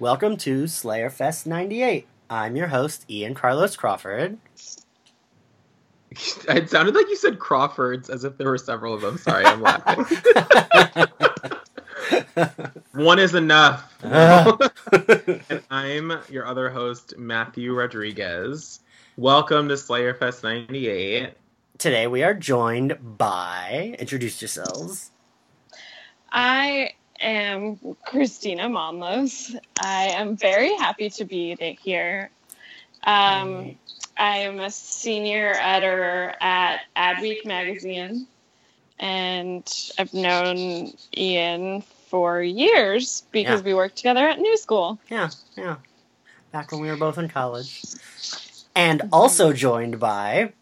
Welcome to Slayer Fest 98. I'm your host, Ian Carlos Crawford. It sounded like you said Crawfords as if there were several of them. Sorry, I'm laughing. One is enough. and I'm your other host, Matthew Rodriguez. Welcome to Slayer Fest 98. Today we are joined by. Introduce yourselves. I am Christina Monllos. I am very happy to be here. Um, I am a senior editor at Adweek magazine, and I've known Ian for years because Yeah. we worked together at New School. Yeah, yeah. Back when we were both in college. And also joined by.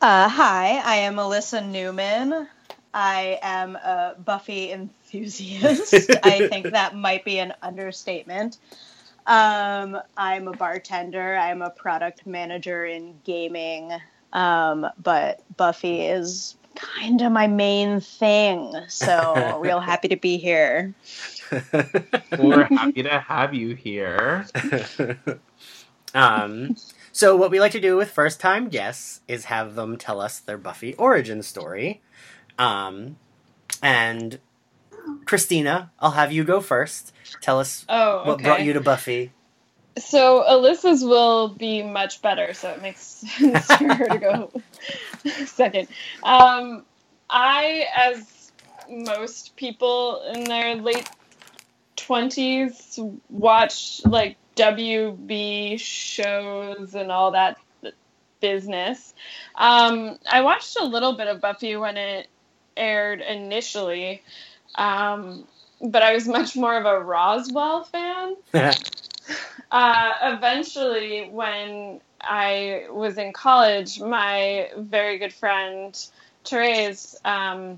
Uh, hi, I am Alyssa Newman. I am a Buffy enthusiast. I think that might be an understatement. Um, I'm a bartender. I'm a product manager in gaming. Um, but Buffy is kind of my main thing. So, real happy to be here. We're happy to have you here. um, so, what we like to do with first time guests is have them tell us their Buffy origin story. Um, and Christina, I'll have you go first. Tell us Oh, what brought you to Buffy. So Alyssa's will be much better, so it makes sense for her to go second. Um, I, as most people in their late twenties, watch like WB shows and all that business. Um, I watched a little bit of Buffy when it aired initially, um, but I was much more of a Roswell fan uh, eventually, when I was in college, my very good friend Therese um,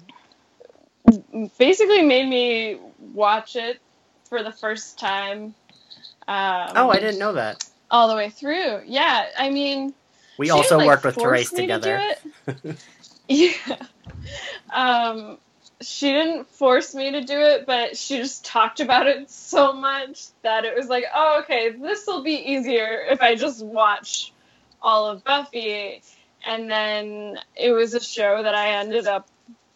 basically made me watch it for the first time. Um, oh, I didn't know that. all the way through. Yeah, I mean, We also like, worked with Therese to together. it. yeah. Um, she didn't force me to do it, but she just talked about it so much that it was like, oh, okay, this will be easier if I just watch all of Buffy. And then it was a show that I ended up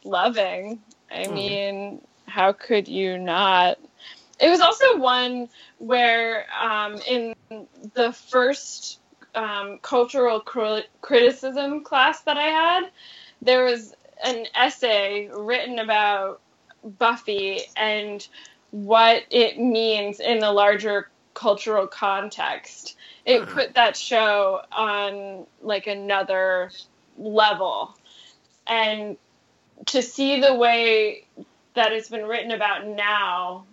loving. I Mhm. mean, how could you not? It was also one where um, in the first um, cultural cri- criticism class that I had, there was an essay written about Buffy and what it means in the larger cultural context. It Hmm. put that show on like another level. And to see the way that it's been written about now,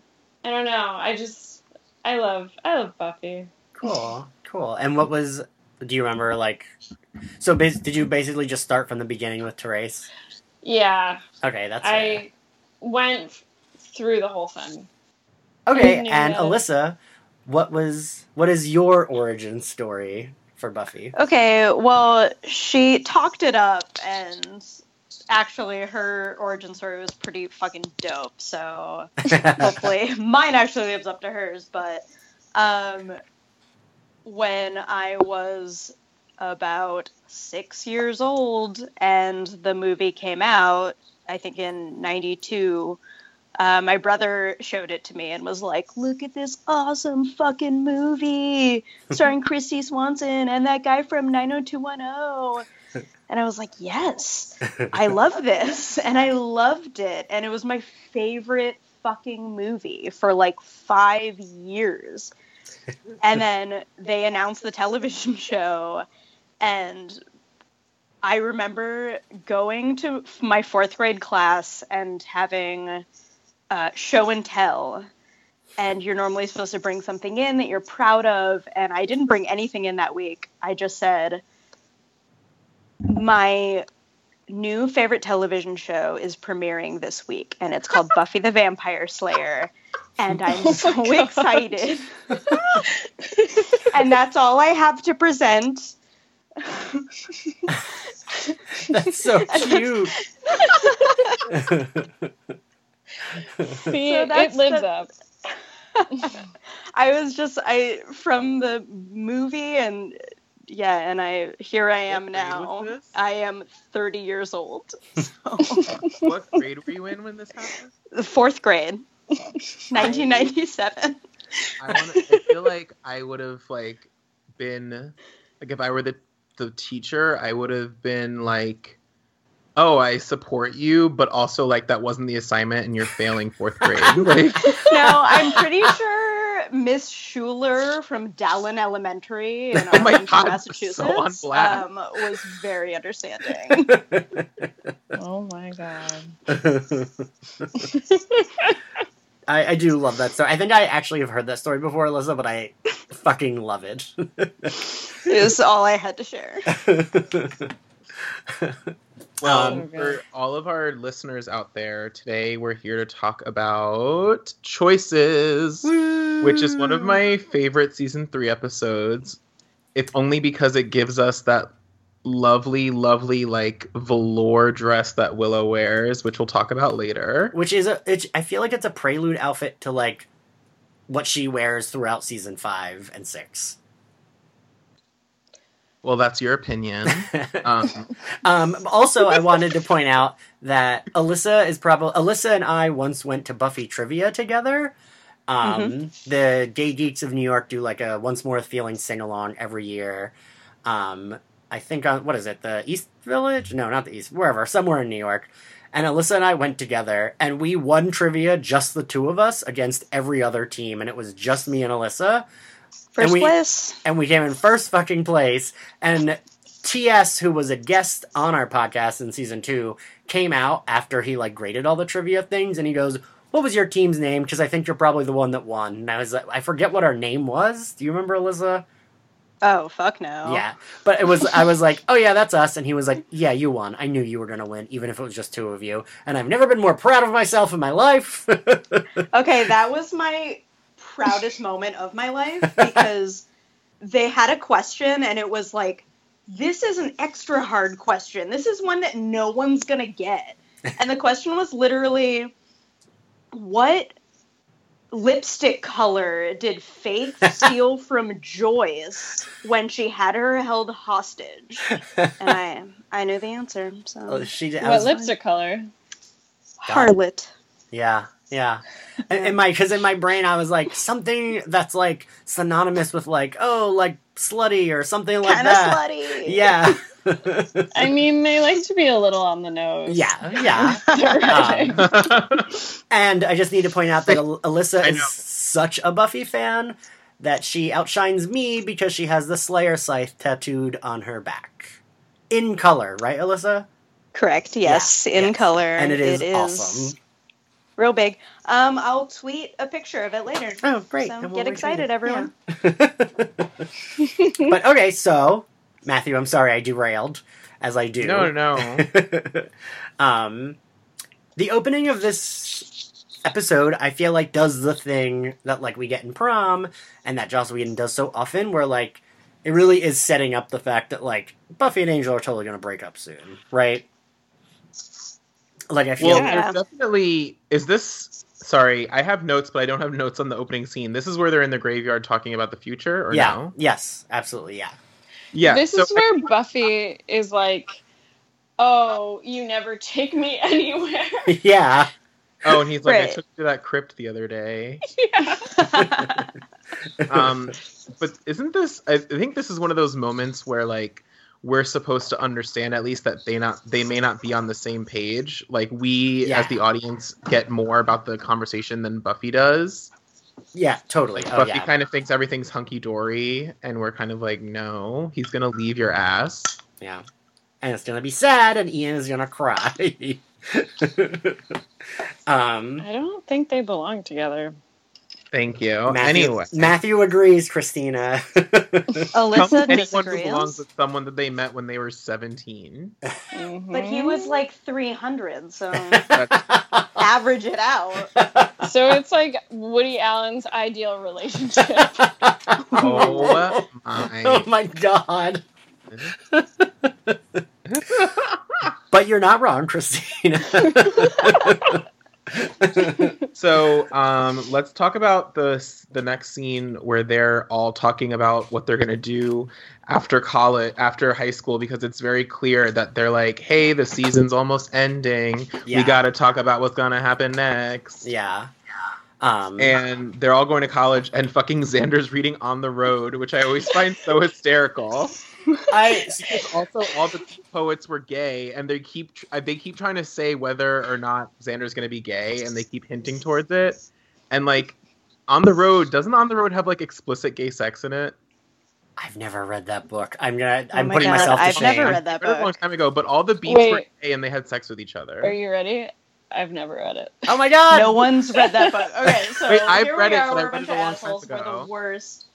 I don't know. I just I love I love Buffy. Cool, cool. And what was? Do you remember? Like, so bas- did you basically just start from the beginning with Therese? Yeah, Okay, that's fair. I went through the whole thing. okay. And that. Alyssa, what was? What is your origin story for Buffy? Okay, well, she talked it up, and actually, her origin story was pretty fucking dope. So hopefully, mine actually lives up to hers. But um, when I was about six years old and the movie came out, I think in '92. Uh, my brother showed it to me and was like, "Look at this awesome fucking movie starring Kristy Swanson and that guy from 90210." And I was like, "Yes, I love this." And I loved it. And it was my favorite fucking movie for like 5 years. And then they announced the television show and I remember going to my 4th grade class and having uh, show and tell. And you're normally supposed to bring something in that you're proud of. And i didn't bring anything in that week. I just said my new favorite television show is premiering this week and it's called buffy the vampire slayer. And i'm Oh so God. excited. And that's all i have to present That's so cute. See, So it, that's it lives the- up. I was just I from the movie and yeah, and I here I am What now. I am 30 years old. So what grade were you in when this happened? the fourth grade, 1997. I want. I feel like I would have like been like if I were the the teacher, I would have been like, "Oh, I support you," but also like that wasn't the assignment, and you're failing fourth grade. like, No, I'm pretty sure Miss Schuler from Dallin Elementary in Oh my God, Massachusetts, so on blast. um, was very understanding. Oh my god. I, I do love that story. I think I actually have heard that story before, Alyssa, but I fucking love it. is all I had to share. well, Um, for all of our listeners out there, today we're here to talk about choices. which is one of my favorite season three episodes. It's only because it gives us that lovely, lovely like velour dress that Willow wears, which we'll talk about later. which is a it's, i feel like it's a prelude outfit to like what she wears throughout season five and six. Well, that's your opinion. Um, um, also i wanted to point out that alyssa is probably alyssa and i once went to buffy trivia together. Um, the gay geeks of new york do like a once more feeling sing-along every year. Um, i think on what is it the east village? No not the east wherever somewhere in new york and Alyssa and I went together, and we won trivia just the two of us against every other team, and it was just me and Alyssa, First we- place. and we came in first fucking place. And TS, who was a guest on our podcast in season two, came out after he like graded all the trivia things, and he goes, "What was your team's name? Because I think you're probably the one that won." And I was like, I forget what our name was. Do you remember, Alyssa? Oh fuck no. Yeah, but it was. I was like, "Oh yeah, that's us," and he was like, "Yeah, you won. I knew you were gonna win, even if it was just two of you." And I've never been more proud of myself in my life. Okay, that was my proudest moment of my life because they had a question and it was like, this is an extra hard question. This is one that no one's gonna get. And the question was literally, what lipstick color did Faith steal from Joyce when she had her held hostage? And I I knew the answer. So Oh, she. What was- lipstick color? harlot. Yeah, yeah. In in my because in my brain I was like something that's like synonymous with like oh like slutty or something like Kind of that. slutty. Yeah. I mean, they like to be a little on the nose. yeah, yeah. Um, and I just need to point out that Al- Alyssa is such a Buffy fan that she outshines me because she has the Slayer scythe tattooed on her back. In color, right, Alyssa? Correct. Yes, Yeah, in yes. color. And it is awesome. Real big. Um, I'll tweet a picture of it later. Oh, great. So we'll get excited, it. everyone. but okay, so Matthew, I'm sorry I derailed, as I do. no, no. um, the opening of this episode, I feel like does the thing that like we get in prom, and that Joss Whedon does so often, where like it really is setting up the fact that like Buffy and Angel are totally going to break up soon, right? Like I feel, Well, Yeah. there's definitely is this. Sorry, I have notes, but I don't have notes on the opening scene. This is where they're in the graveyard talking about the future, or yeah, no? yes, absolutely, yeah, Yeah. this so is where Buffy is like, "Oh, you never take me anywhere." yeah. oh, and he's like, I took you to that crypt the other day. yeah. um but isn't this I, I think this is one of those moments where like we're supposed to understand at least that they not they may not be on the same page like we Yeah. as the audience get more about the conversation than buffy does Yeah, totally. like oh, buffy yeah. kind of thinks everything's hunky-dory and we're kind of like no he's gonna leave your ass Yeah. And it's gonna be sad and Ian is gonna cry. um I don't think they belong together. Thank you Matthew, anyway Matthew agrees, Christina. Alyssa anyone who belongs with someone that they met when they were 17 mm-hmm. But he was like 300, so average it out. So it's like Woody Allen's ideal relationship. oh my oh my god. but you're not wrong, Christina. So um, let's talk about the the next scene where they're all talking about what they're gonna do after college, after high school, because it's very clear that they're like, "Hey, the season's almost ending. Yeah. We got to talk about what's gonna happen next." Yeah. Um, And they're all going to college, and fucking Xander's reading on the road, which I always find so hysterical. I Because also all the poets were gay, and they keep they keep trying to say whether or not Xander's going to be gay, and they keep hinting towards it. And like on the road, doesn't on the road have like explicit gay sex in it? I've never read that book. I'm gonna. Oh I'm my putting God, myself to I've shame. never read that I read it a long time ago, but all the beats were gay, and they had sex with each other. Are you ready? I've never read it. Oh my god! No one's read that book. Okay, so Wait, I've here read we it, are. but I We're a read it bunch a of long time assholes. We're ago. the worst.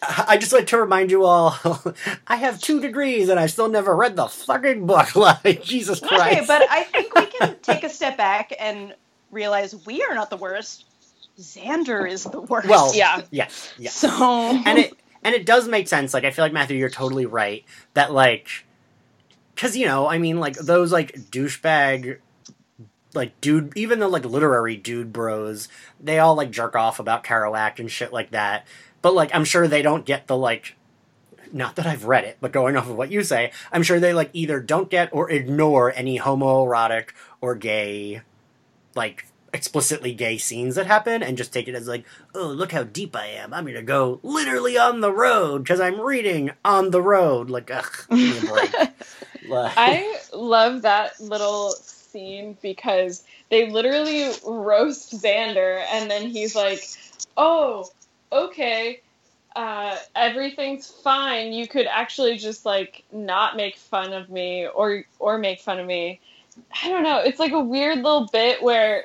I just like to remind you all, I have two degrees and I still never read the fucking book. Like Jesus Christ! Okay, but I think we can take a step back and realize we are not the worst. Xander is the worst. well, Yeah. yes, yes. So and it and it does make sense. Like I feel like Matthew, you're totally right that like, because you know, I mean, like those like douchebag, like dude, even the like literary dude bros, they all like jerk off about Kerouac and shit like that. But like, I'm sure they don't get the like. Not that I've read it, but going off of what you say, I'm sure they like either don't get or ignore any homoerotic or gay, like explicitly gay scenes that happen and just take it as like, oh, look how deep I am. I'm gonna go literally on the road because I'm reading on the road. Like, ugh, give me a break. Like- I love that little scene because they literally roast Xander, and then he's like, "Oh, okay, uh, everything's fine. You could actually just like not make fun of me, or or make fun of me." I don't know. It's like a weird little bit where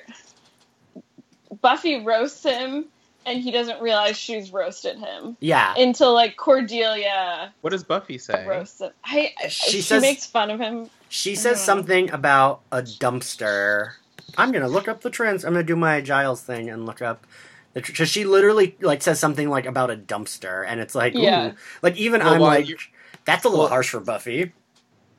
Buffy roasts him, and he doesn't realize she's roasted him yeah, until like Cordelia What does Buffy say? roasts him. I, She she says- makes fun of him she says Mhm. something about a dumpster. I'm gonna look up the trends. I'm gonna do my Giles thing and look up. Because she literally like says something like about a dumpster, and it's like, Yeah. ooh. like even Well, I'm while like, that's a little Well- harsh for Buffy.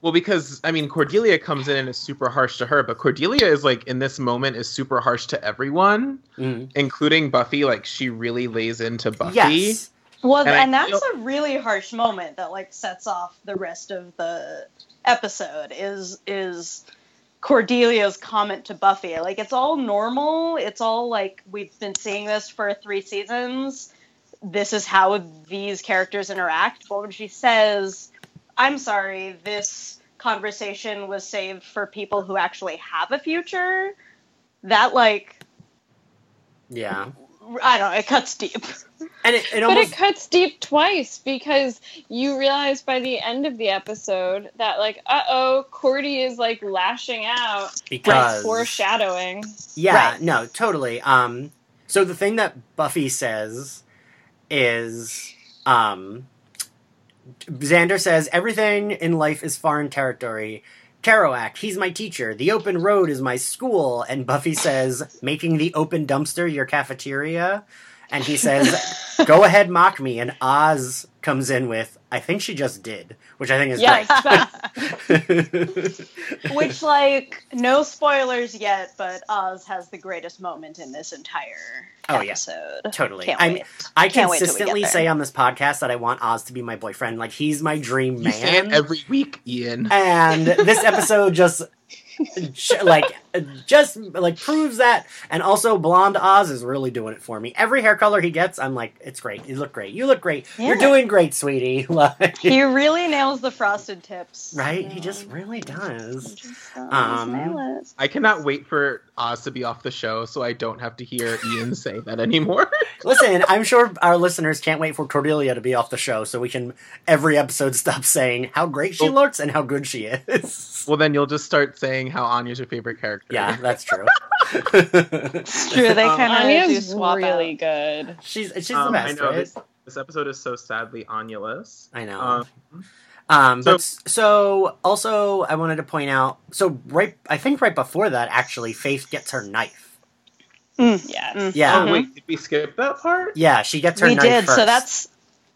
Well, because I mean, Cordelia comes in and is super harsh to her, but Cordelia is like in this moment is super harsh to everyone, Mm. including Buffy. Like she really lays into Buffy. Yes, Well, And and, I that's feel- a really harsh moment that like sets off the rest of the episode. Is is Cordelia's comment to Buffy? Like it's all normal. It's all like we've been seeing this for three seasons. This is how these characters interact. But when she says, "I'm sorry, this conversation was saved for people who actually have a future," that like yeah, I don't know, it cuts deep. and it, it But it cuts deep twice because you realize by the end of the episode that like, uh oh, Cordy is like lashing out, like because foreshadowing. Yeah, Right. no, totally. Um, so the thing that Buffy says is, um, Xander says everything in life is foreign territory. Kerouac, he's my teacher. The open road is my school. And Buffy says, making the open dumpster your cafeteria. And he says, go ahead, mock me. And Oz comes in with, I think she just did, which I think is Yeah, great. Which, like, no spoilers yet, but Oz has the greatest moment in this entire Oh, yeah. Totally. Can't I'm- wait. I Can't wait till we get consistently there. say on this podcast that I want Oz to be my boyfriend. Like he's my dream You say it man. every week, Ian. and this episode just sh- like just like proves that. And also blonde oz is really doing it for me. Every hair color he gets i'm like it's great. You look great. You look great. You're doing great sweetie. Like He really nails the frosted tips. right? He Um, just really does. just Um. I cannot wait for Oz to be off the show, so I don't have to hear Ian say that anymore. listen i'm sure our listeners can't wait for cordelia to be off the show so we can every episode stop saying how great she Oh. looks and how good she is. Well, then you'll just start saying how Anya's your favorite character. yeah that's true It's true. They Um, kind of do Anya's swap really out. good. she's she's Um, the I know right? this, this episode is so sadly Anya-less. I know. Um, Um, So- but s- so also I wanted to point out. So right, I think right before that, actually, Faith gets her knife. Yeah. Mm. Yeah, Oh wait, did we skip that part? yeah, she gets her we knife did. first. So that's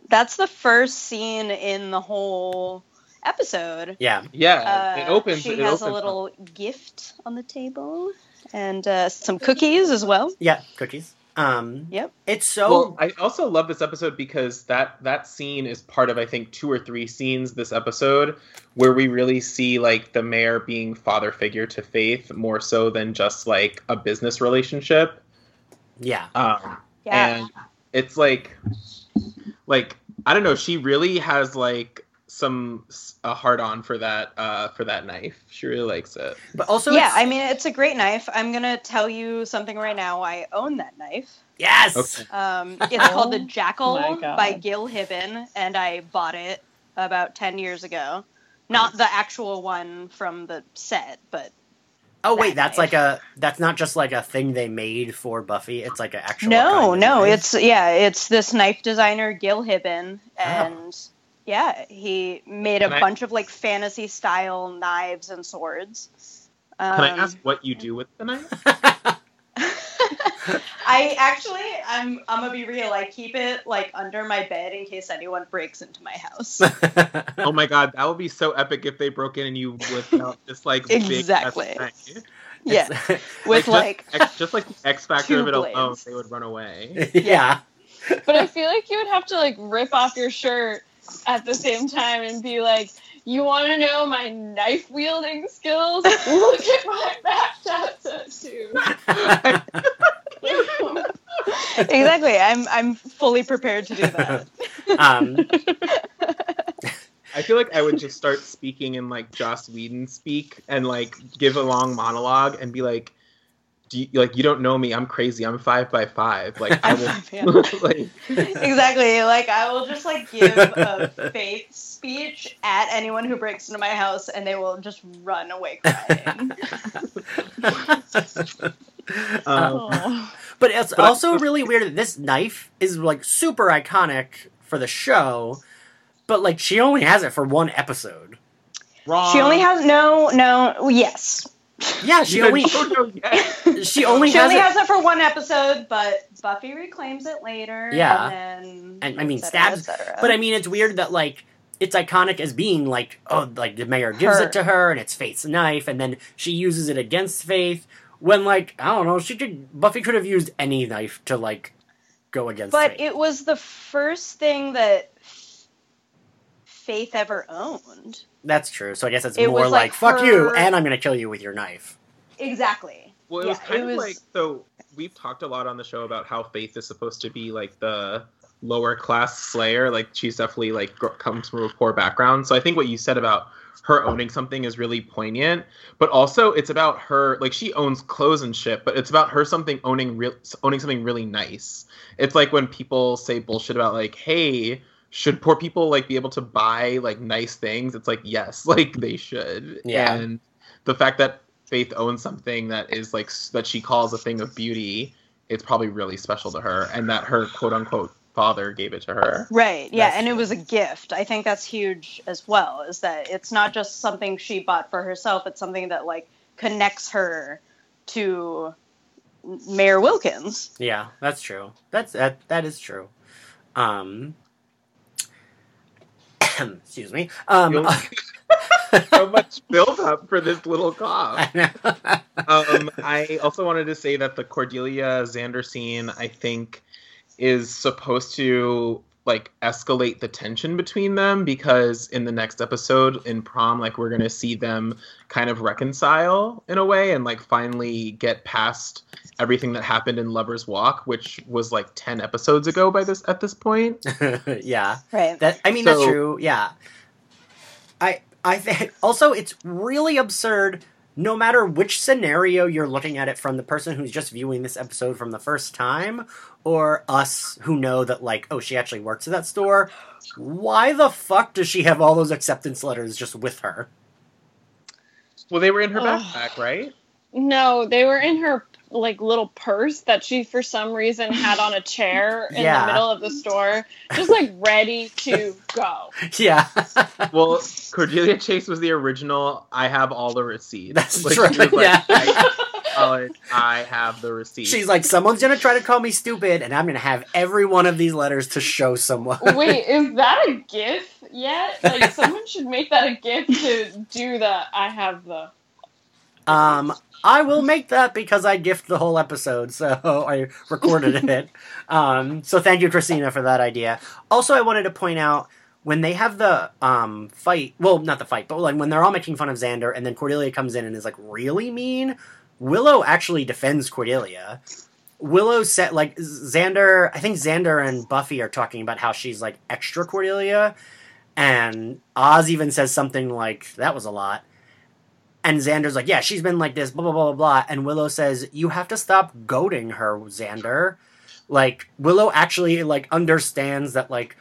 that's the first scene in the whole episode. Yeah. Yeah, Uh, it opens. She it has opens a little gift on the table and uh, some cookies as well. Yeah. Cookies. Um. Yep. It's so. Well, I also love this episode because that that scene is part of I think two or three scenes this episode where we really see like the mayor being father figure to Faith more so than just like a business relationship. yeah. Um, Yeah. and it's like like I don't know. She really has like some a hard on for that uh for that knife. She really likes it. But also. yeah, I mean, it's a great knife. I'm going to tell you something right now. I own that knife. Yes. Okay. Um, it's called The Jackal my by Gil Hibben, and I bought it about 10 years ago. Not the actual one from the set, but Oh wait, that that's knife. like a. That's not just like a thing they made for Buffy. It's like an actual. no, kind of no, knife. it's yeah, it's this knife designer Gil Hibben, Oh. And yeah, he made a Can I- bunch of like fantasy style knives and swords. Um, Can I ask what you do with the knife? I actually, I'm, I'm gonna be real. I keep it like under my bed in case anyone breaks into my house. Oh my god, that would be so epic if they broke in and you whipped out this like Exactly. ass knife. yeah, It's- with just, like, X, just like the X factor two of it alone, blades. they would run away. yeah. But I feel like you would have to like rip off your shirt at the same time and be like, "You want to know my knife wielding skills? Look at my back tattoo." exactly. I'm, I'm fully prepared to do that. um, I feel like I would just start speaking in like Joss Whedon speak and like give a long monologue and be like, Do you, like you don't know me, I'm crazy, I'm five by five. Like I will like exactly. Like I will just like give a faith speech at anyone who breaks into my house, and they will just run away crying. um, Oh. but it's But I- also really weird that this knife is like super iconic for the show, but like she only has it for one episode. wrong. she only has no, no. Yes, Yeah, she only don't yet. she only she has only it. has it for one episode, but Buffy reclaims it later. Yeah. and then And, I mean, stabs- et. But I mean, it's weird that like it's iconic as being like oh, like the mayor gives Her. it to her and it's Faith's knife, and then she uses it against Faith. When like I don't know, she could Buffy could have used any knife to like go against. But Faith. it was the first thing that Faith ever owned. that's true. So I guess it's It more was, like, like, fuck you, and I'm gonna kill you with your knife. Exactly. Well, it was kind it of was- like so. We've talked a lot on the show about how Faith is supposed to be like the lower class Slayer. Like she's definitely like gr- comes from a poor background. So I think what you said about her owning something is really poignant. But also, it's about her like she owns clothes and shit. But it's about her something owning real owning something really nice. It's like when people say bullshit about like, hey. Should poor people like be able to buy like nice things? It's like yes, like they should. Yeah. And the fact that Faith owns something that is like that she calls a thing of beauty, it's probably really special to her, and that her quote unquote father gave it to her. Right. Yeah, That's and it was a gift. I think that's huge as well. Is that it's not just something she bought for herself. It's something that like connects her to Mayor Wilkins. Yeah, that's true. That's that that is true. Um excuse me. Um so much build up for this little cough. I. Um, I also wanted to say that the Cordelia Xander scene, I think, is supposed to like escalate the tension between them because in the next episode in prom like we're going to see them kind of reconcile in a way and like finally get past everything that happened in lovers walk which was like 10 episodes ago by this at this point yeah. Right. That I mean that's true. Yeah. I I think also it's really absurd no matter which scenario you're looking at it from the person who's just viewing this episode from the first time or us who know that like oh she actually works at that store why the fuck does she have all those acceptance letters just with her? Well they were in her backpack right? No, they were in her like little purse that she for some reason had on a chair in Yeah. the middle of the store, just like ready to go. yeah well cordelia chase was the original i have all the receipts That's Like, true, like, yeah. I, I have the receipts she's like someone's gonna try to call me stupid and i'm gonna have every one of these letters to show someone Wait, is that a gift yet? Like someone should make that a gift to do the I have the Um, I will make that because I gift the whole episode, so I recorded it. Um, so thank you, Christina, for that idea. Also, I wanted to point out when they have the um fight. Well, not the fight, but like when they're all making fun of Xander, and then Cordelia comes in and is like really mean. Willow actually defends Cordelia. Willow said like Xander. I think Xander and Buffy are talking about how she's like extra Cordelia, and Oz even says something like that was a lot. And Xander's like, yeah, she's been like this, blah blah blah blah blah. And Willow says, you have to stop goading her, Xander. Like Willow actually like understands that like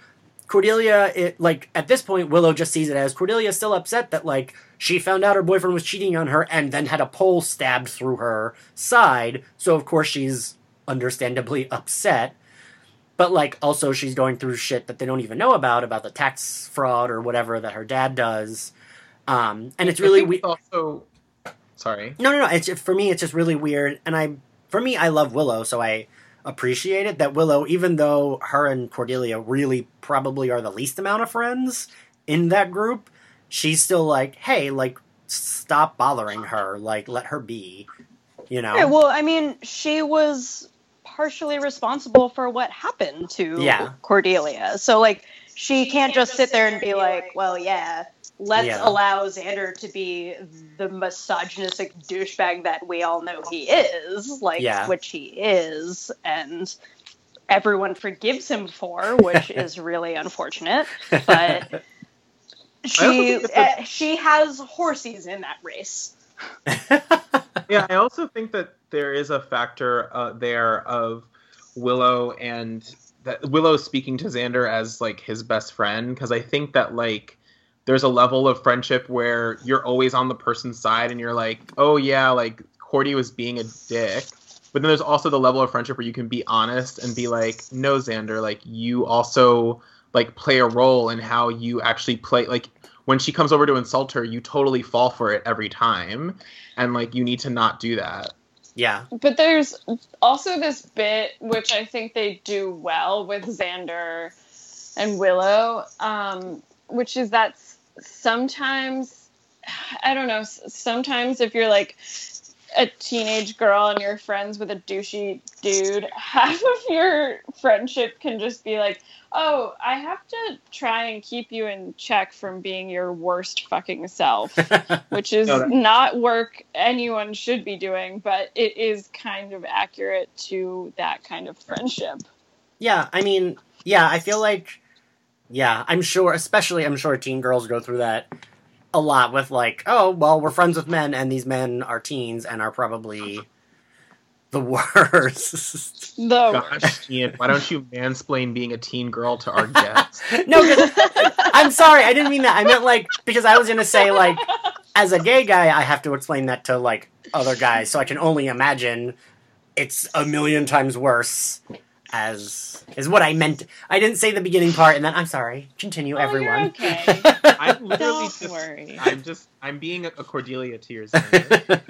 Cordelia, it like at this point, Willow just sees it as Cordelia's still upset that like she found out her boyfriend was cheating on her and then had a pole stabbed through her side. So of course she's understandably upset. But like also she's going through shit that they don't even know about about the tax fraud or whatever that her dad does. Um, and it's really think we- also. Sorry. no, no, no. It's for me, it's just really weird, and I, for me, I love Willow, so I appreciate it that Willow, even though her and Cordelia really probably are the least amount of friends in that group, she's still like, hey, like, stop bothering her, like, let her be, you know? Yeah, well, I mean, she was partially responsible for what happened to Yeah. Cordelia. So, like, she can't just sit there and be like, well, yeah, let's Yeah. allow Xander to be the misogynistic douchebag that we all know he is, like, Yeah. which he is, and everyone forgives him for, which is really unfortunate. But she think it's a- uh, she has horses in that race. yeah, I also think that there is a factor uh, there of Willow and that Willow speaking to Xander as like his best friend because I think that like there's a level of friendship where you're always on the person's side and you're like, oh yeah, like Cordy was being a dick. But then there's also the level of friendship where you can be honest and be like, no, Xander, like you also like play a role in how you actually play like when she comes over to insult her, you totally fall for it every time. And like you need to not do that. yeah. But there's also this bit which I think they do well with Xander and Willow, um, which is that s- sometimes, I don't know, sometimes if you're like a teenage girl and you're friends with a douchey dude, half of your friendship can just be like, oh, I have to try and keep you in check from being your worst fucking self which is No, that- not work anyone should be doing, but it is kind of accurate to that kind of friendship. Yeah, I mean, yeah, I feel like, yeah, I'm sure, especially I'm sure teen girls go through that a lot with like, oh, well, we're friends with men, and these men are teens and are probably the worst. The Gosh, Ian, why don't you mansplain being a teen girl to our guests? no, I'm sorry, I didn't mean that. I meant like because I was gonna say like, as a gay guy, I have to explain that to like other guys, so I can only imagine it's a million times worse. As is what I meant. I didn't say the beginning part, and then I'm sorry. Continue, Oh, you're everyone. okay. I'm literally Don't just, worry. I'm just, I'm being a, a Cordelia to your Xander.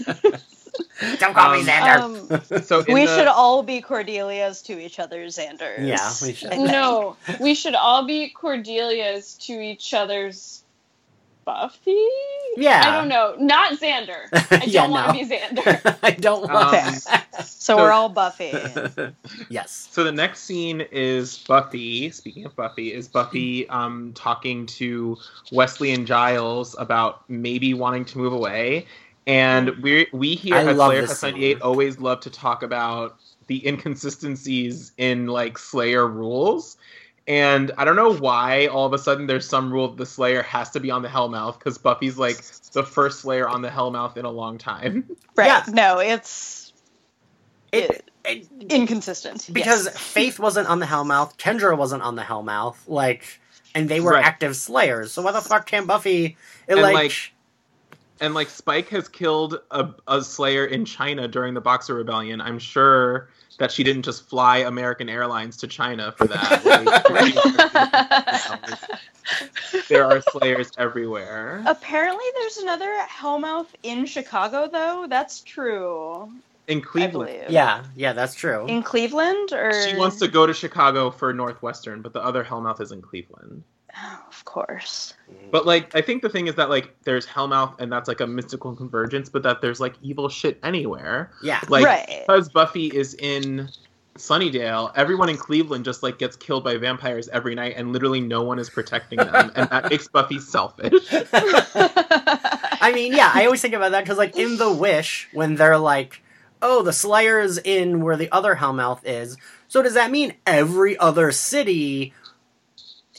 Don't call me Um, Xander. Um, So we the- should all be Cordelias to each other, Xanders. Yeah, we should. No, we should all be Cordelias to each other's Buffy. Yeah. I don't know. Not Xander. I don't Yeah, want to be Xander. I don't want Um, So, So- we're all Buffy. yes. So the next scene is Buffy. Speaking of Buffy, is Buffy um, talking to Wesley and Giles about maybe wanting to move away, and we we here I at Slayer this Fest 98 always love to talk about the inconsistencies in like Slayer rules. And I don't know why all of a sudden there's some rule that the Slayer has to be on the Hellmouth because Buffy's like the first Slayer on the Hellmouth in a long time. Right. Yeah. No, it's It, it, inconsistent. because yes. Faith wasn't on the Hellmouth, Kendra wasn't on the Hellmouth, like, and they were Right. active Slayers. So why the fuck can't Buffy? It, And, like, like, and like Spike has killed a, a Slayer in China during the Boxer Rebellion. I'm sure that she didn't just fly American Airlines to China for that. Like, there are Slayers everywhere. Apparently, there's another Hellmouth in Chicago, though. That's true. In Cleveland. yeah, yeah, that's true. In Cleveland, or She wants to go to Chicago for Northwestern, but the other Hellmouth is in Cleveland. Oh, of course. Mm-hmm. But like, I think the thing is that like, there's Hellmouth, and that's like a mystical convergence, but that there's like evil shit anywhere. yeah, Like, right. because Buffy is in Sunnydale, everyone in Cleveland just like gets killed by vampires every night, and literally no one is protecting them, and that makes Buffy selfish. I mean, yeah, I always think about that because, like, in The Wish, when they're like, oh, the Slayer's in where the other Hellmouth is, so does that mean every other city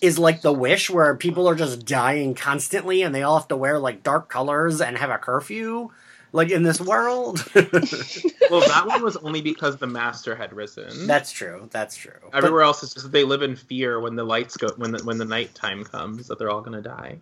is like The Wish, where people are just dying constantly and they all have to wear, like, dark colors and have a curfew? Like, in this world? well, that one was only because the Master had risen. That's true. That's true. But- Everywhere else is just that they live in fear when the lights go when the when the nighttime comes that they're all gonna die.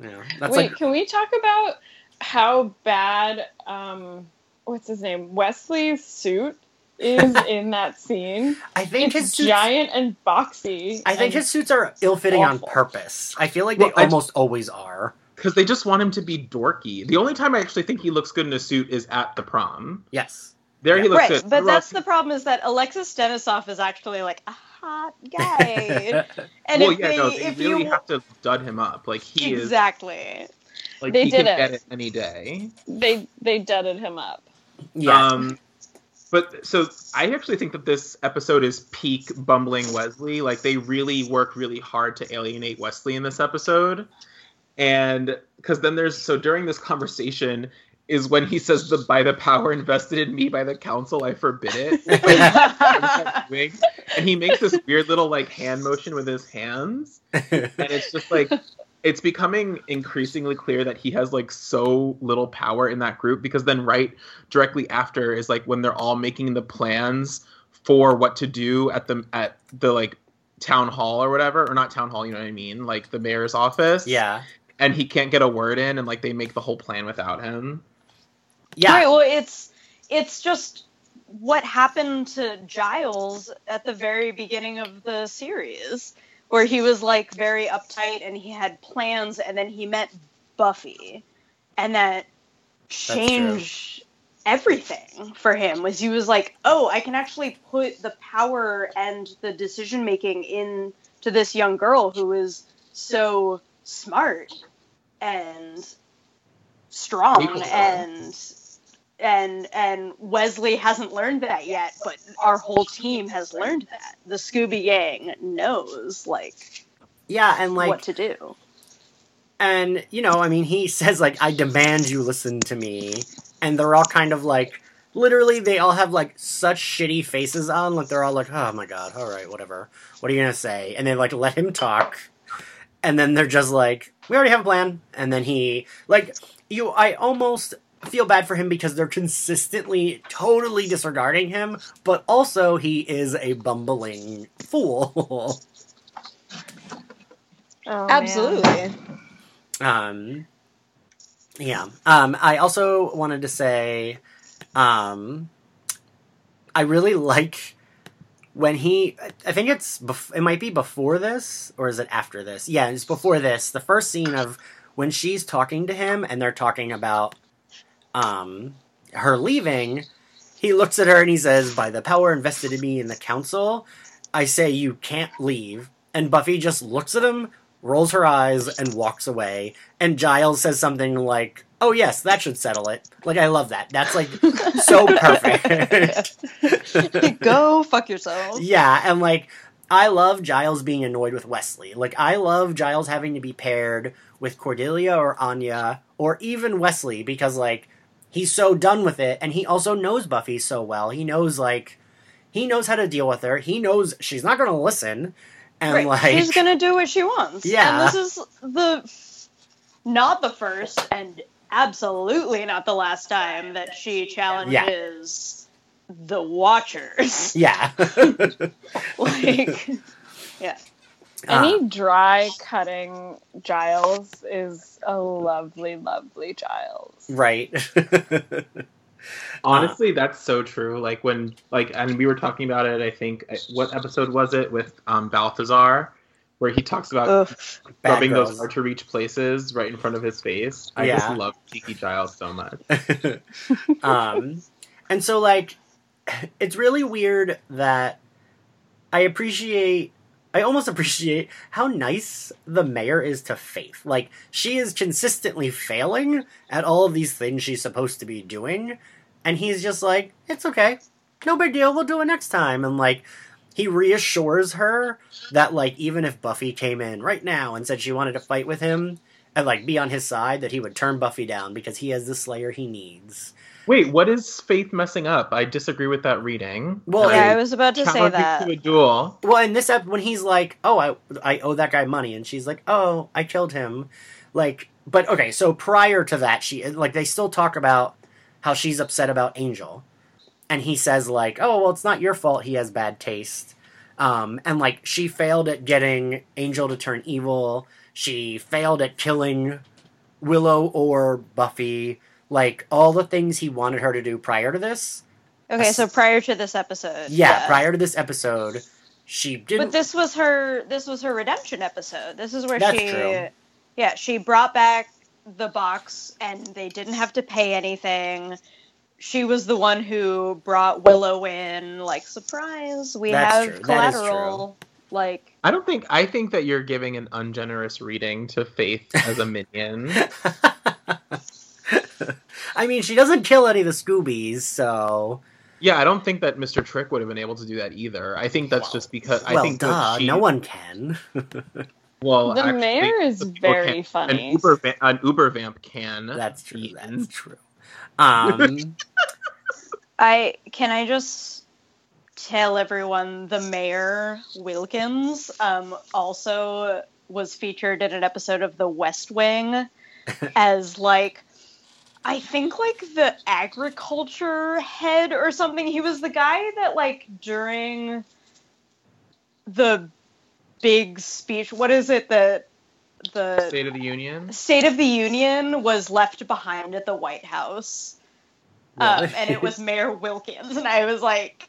yeah, that's Wait, like can we talk about how bad um what's his name? Wesley's suit is in that scene. I think his It's suits, giant and boxy. I think his suits are ill-fitting on purpose. I feel like Well, they I- almost always are. Because they just want him to be dorky. The only time I actually think he looks good in a suit is at the prom. Yes. There he looks right, good. but Everywhere that's else- the problem is that Alexis Denisof is actually like a hot guy. and well, if yeah, they, no, they if really you have to dud him up. Like he exactly, is, like They he did can it. get it any day. they they dudded him up. yeah. Um, but so I actually think that this episode is peak bumbling Wesley. Like they really work really hard to alienate Wesley in this episode, and because then there's so during this conversation is when he says the by the power invested in me by the council I forbid it. And he makes this weird little like hand motion with his hands, and it's just like it's becoming increasingly clear that he has like so little power in that group because then right directly after is like when they're all making the plans for what to do at the at the like town hall or whatever or not town hall you know what i mean like the mayor's office yeah. and he can't get a word in and like they make the whole plan without him Yeah. Right, well, it's it's just what happened to Giles at the very beginning of the series, where he was like very uptight and he had plans, and then he met Buffy, and that changed everything for him. Was he was like, oh, I can actually put the power and the decision making into this young girl who is so smart and strong and and and Wesley hasn't learned that yet, but our whole team has learned that. The Scooby Gang knows like Yeah, and like what to do. And, you know, I mean, he says, like, I demand you listen to me. And they're all kind of like, literally, they all have, like, such shitty faces on. Like, they're all like, oh my god, alright, whatever. What are you gonna say? And they, like, let him talk. And then they're just like, we already have a plan. And then he, like, you, I almost feel bad for him because they're consistently totally disregarding him, but also he is a bumbling fool. Oh, Absolutely. Um, yeah. Um, I also wanted to say, um, I really like when he. I think it's. Bef- it might be before this, or is it after this? Yeah, it's before this. The first scene of when she's talking to him, and they're talking about, um, her leaving. He looks at her and he says, "By the power invested in me in the council, I say you can't leave." And Buffy just looks at him, rolls her eyes, and walks away. And Giles says something like, "Oh yes, that should settle it." Like I love that. That's like so perfect. Go fuck yourself. yeah, and like I love Giles being annoyed with Wesley. Like I love Giles having to be paired with Cordelia or Anya or even Wesley because like he's so done with it and he also knows Buffy so well. He knows like he knows how to deal with her. He knows she's not going to listen and Right. like She's gonna do what she wants. Yeah. And this is the not the first and absolutely not the last time that she challenges the Watchers. yeah. like yeah. Uh, Any dry cutting Giles is a lovely, lovely Giles. right. honestly that's so true like when like and we were talking about it i think uh, what episode was it with um balthazar where he talks about Ugh. Rubbing those hard to reach places right in front of his face i Yeah. just love cheeky giles so much um, and so like, it's really weird that I appreciate I almost appreciate how nice the mayor is to Faith. Like she is consistently failing at all of these things she's supposed to be doing, and he's just like, "It's okay, no big deal. We'll do it next time." And like he reassures her that like even if Buffy came in right now and said she wanted to fight with him and like be on his side, that he would turn Buffy down because he has the Slayer he needs. Wait, what is Faith messing up? I disagree with that reading. Well, yeah, I I was about to say Challenge me that. to a duel. Well, in this ep, when he's like, "Oh, I I owe that guy money," and she's like, "Oh, I killed him," like, but okay. So prior to that, she like they still talk about how she's upset about Angel, and he says like, "Oh, well, it's not your fault. He has bad taste," um, and like she failed at getting Angel to turn evil. She failed at killing Willow or Buffy. Like all the things he wanted her to do prior to this. Okay, so prior to this episode. Yeah, prior to this episode, she didn't. But this was her. This was her redemption episode. This is where That's she. true. Yeah, she brought back the box, and they didn't have to pay anything. She was the one who brought Willow in, like surprise. We That's have true. That is collateral. Like, I don't think. I think that you're giving an ungenerous reading to Faith as a minion. I mean, she doesn't kill any of the Scoobies, so yeah, I don't think that Mr. Trick would have been able to do that either. I think that's Well, just because I well, think duh, she, no one can. Well, The actually, mayor is the very can. funny. An Uber, an Uber vamp can. That's true. Ethan. That's true. Um, I can I just tell everyone the mayor Wilkins um, also was featured in an episode of The West Wing as like I think like the agriculture head or something. He was the guy that like during the big speech. What is it that the State of the Union. State of the Union was left behind at the White House. Um, and it was Mayor Wilkins, and I was like,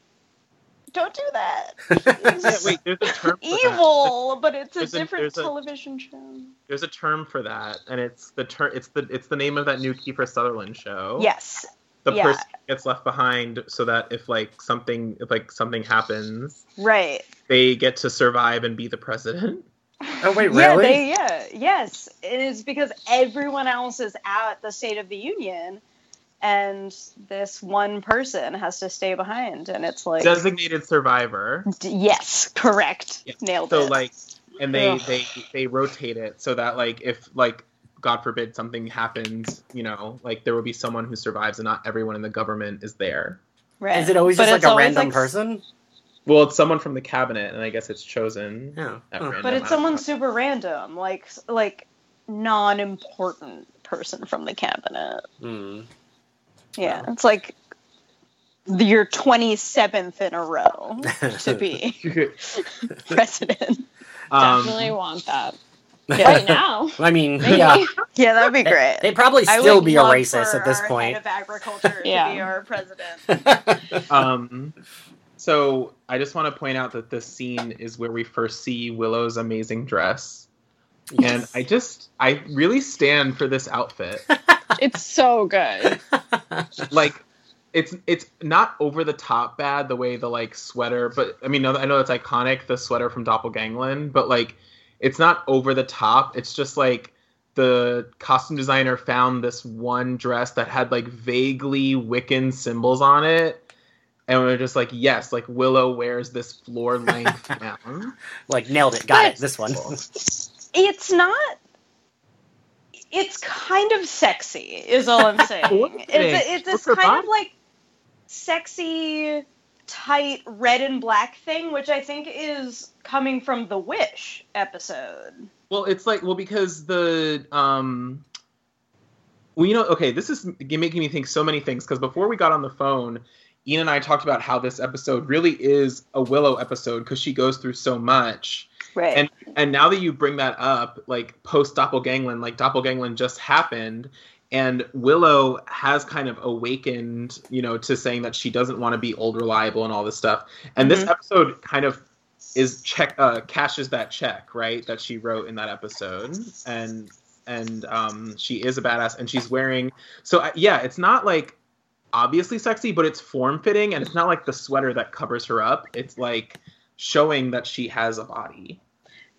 "Don't do that." Yeah, wait, there's a term for that. Evil, but it's a There's a- different a- television show. There's a term for that, and it's the term. It's the it's the name of that new Kiefer Sutherland show. Yes, the yeah. person gets left behind so that if like something if like something happens, right. they get to survive and be the president. oh wait, Yeah, really? they yeah yes. It is because everyone else is at the State of the Union, and this one person has to stay behind, and it's like Designated survivor. d- yes, correct, Yeah. nailed So it. like, and they Ugh. they they rotate it so that like if like God forbid something happens, you know, like there will be someone who survives and not everyone in the government is there. right. Is it always But just like a random like, person? Well, it's someone from the cabinet, and I guess it's chosen. Yeah. at Huh. random. But it's someone know. super random, like like non-important person from the cabinet. Hmm. Yeah, Wow. it's like your 27th in a row to be president. Um, Definitely want that. Yeah. Right now. I mean, Maybe. yeah, Yeah, that'd be great. they'd probably still be a racist at this point. Head of agriculture Yeah. to be our president. um, so I just want to point out that this scene is where we first see Willow's amazing dress, and I just I really stand for this outfit. It's so good. like it's it's not over the top bad the way the like sweater but i mean i know that's iconic the sweater from doppelgangland but like it's not over the top it's just like the costume designer found this one dress that had like vaguely wiccan symbols on it and we're just like yes like willow wears this floor length gown like nailed it. Got it. This one. It's not. It's kind of sexy, is all I'm saying. It's a, it's this What's kind of like sexy, tight red and black thing, which I think is coming from the Wish episode. Well, it's like well because the um well you know okay this is making me think so many things because before we got on the phone Ian and I talked about how this episode really is a Willow episode because she goes through so much Right. and and now that you bring that up like post Doppelgangland like Doppelgangland just happened and Willow has kind of awakened you know to saying that she doesn't want to be old reliable and all this stuff and this Mhm. episode kind of is check uh, cashes that check right that she wrote in that episode and and um, she is a badass and she's wearing so uh, yeah it's not like obviously sexy but it's form fitting and it's not like the sweater that covers her up it's like showing that she has a body.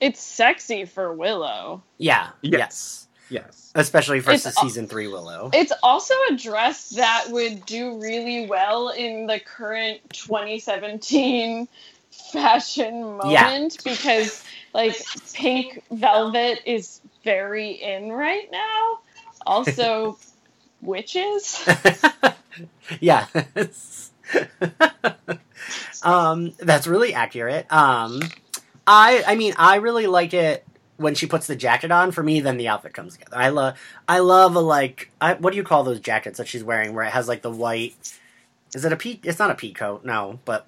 It's sexy for Willow. Yeah. Yes. Yes. Yes. Especially for It's the al- season three Willow. It's also a dress that would do really well in the current 2017 fashion moment Yeah. because like pink velvet is very in right now. Also witches. yeah. Um, that's really accurate. Um, I I mean I really like it when she puts the jacket on. For me, then the outfit comes together. I love I love a like I, what do you call those jackets that she's wearing where it has like the white. Is it a pea? It's not a pea coat, no, but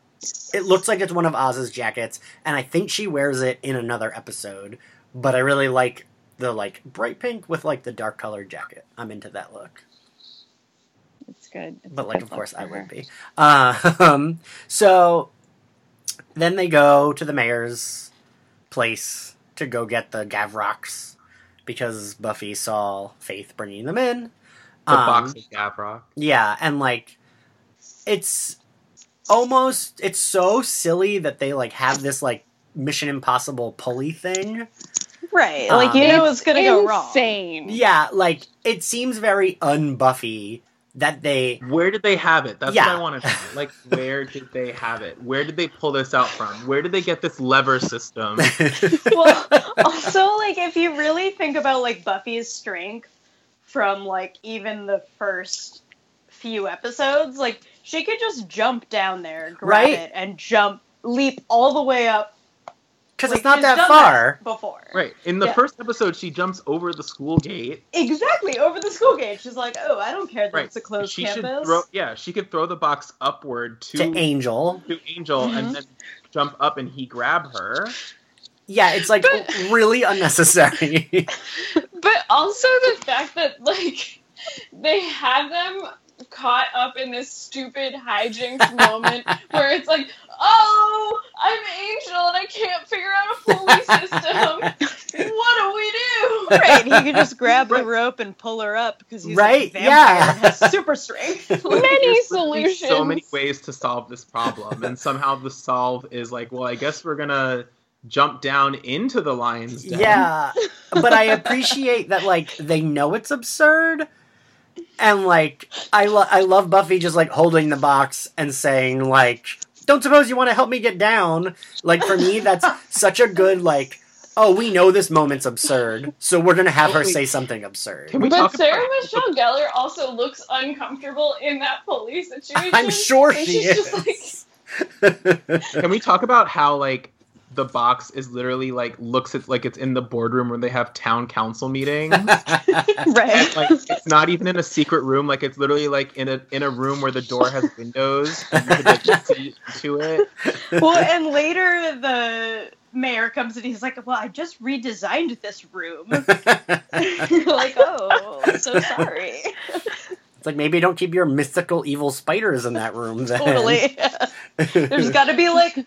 it looks like it's one of Oz's jackets, and I think she wears it in another episode. But I really like the like bright pink with like the dark colored jacket. I'm into that look good. It's but like good of course for I her. would be. Um, so then they go to the mayor's place to go get the Gavroks because Buffy saw Faith bringing them in. The Um, box of Gavrok. Yeah, and like it's almost it's so silly that they like have this like Mission Impossible pulley thing. Right. Um, Like you know it's gonna go wrong. Insane. Yeah, like it seems very unbuffy that they Where did they have it? That's Yeah. what I want to know. Like, where did they have it? Where did they pull this out from? Where did they get this lever system? well, also like if you really think about like Buffy's strength from like even the first few episodes, like she could just jump down there, grab Right. it, and jump, leap all the way up. Because Like, it's not that done far. before. Right. In the Yeah. first episode, she jumps over the school gate. Exactly over the school gate. She's like, "Oh, I don't care that Right. it's a closed she campus." should throw. Yeah, she could throw the box upward to to Angel. to Angel Mhm. and then jump up and he grab her. Yeah, it's like But- really unnecessary. But also the fact that like they have them caught up in this stupid hijinks moment where it's like, oh, I'm Angel and I can't figure out a pulley system. what do we do? right, he can just grab Right. the rope and pull her up because he's Right, a vampire yeah. and has super strength. Many There's literally So many ways to solve this problem, and somehow the solve is like, well, I guess we're gonna jump down into the lion's den. yeah, but I appreciate that like they know it's absurd, and like I lo- I love Buffy just like holding the box and saying like, "Don't suppose you want to help me get down?" Like for me, that's such a good like. Oh, we know this moment's absurd, so we're gonna have her say something absurd. Can we but talk Sarah about Michelle Gellar also looks uncomfortable in that police situation. I'm sure she she's just is. Can we talk about how like the box is literally like looks at like it's in the boardroom where they have town council meetings? right. like it's not even in a secret room. Like it's literally like in a in a room where the door has windows. And you could like see into it. well, and later the mayor comes and He's like, "Well, I just redesigned this room." You're like, "Oh, so sorry." It's like maybe don't keep your mystical evil spiders in that room. Then. totally. There's got to be like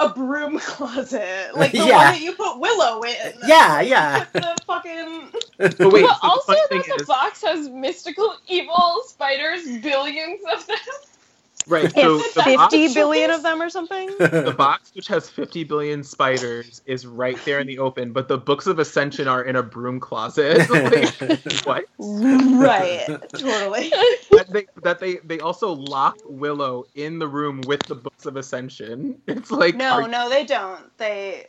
a broom closet, like the Yeah. one that you put Willow in. Yeah, yeah. Put the fucking. But wait, But so also funny that the is, box has mystical evil spiders, billions of them. Right? So It's the box, fifty billion of them or something. the box, which has fifty billion spiders, is right there in the open. But the books of Ascension are in a broom closet. Like, what? right. Totally. that they that they they also lock Willow in the room with the books of Ascension. It's like No, are- no, they don't. They.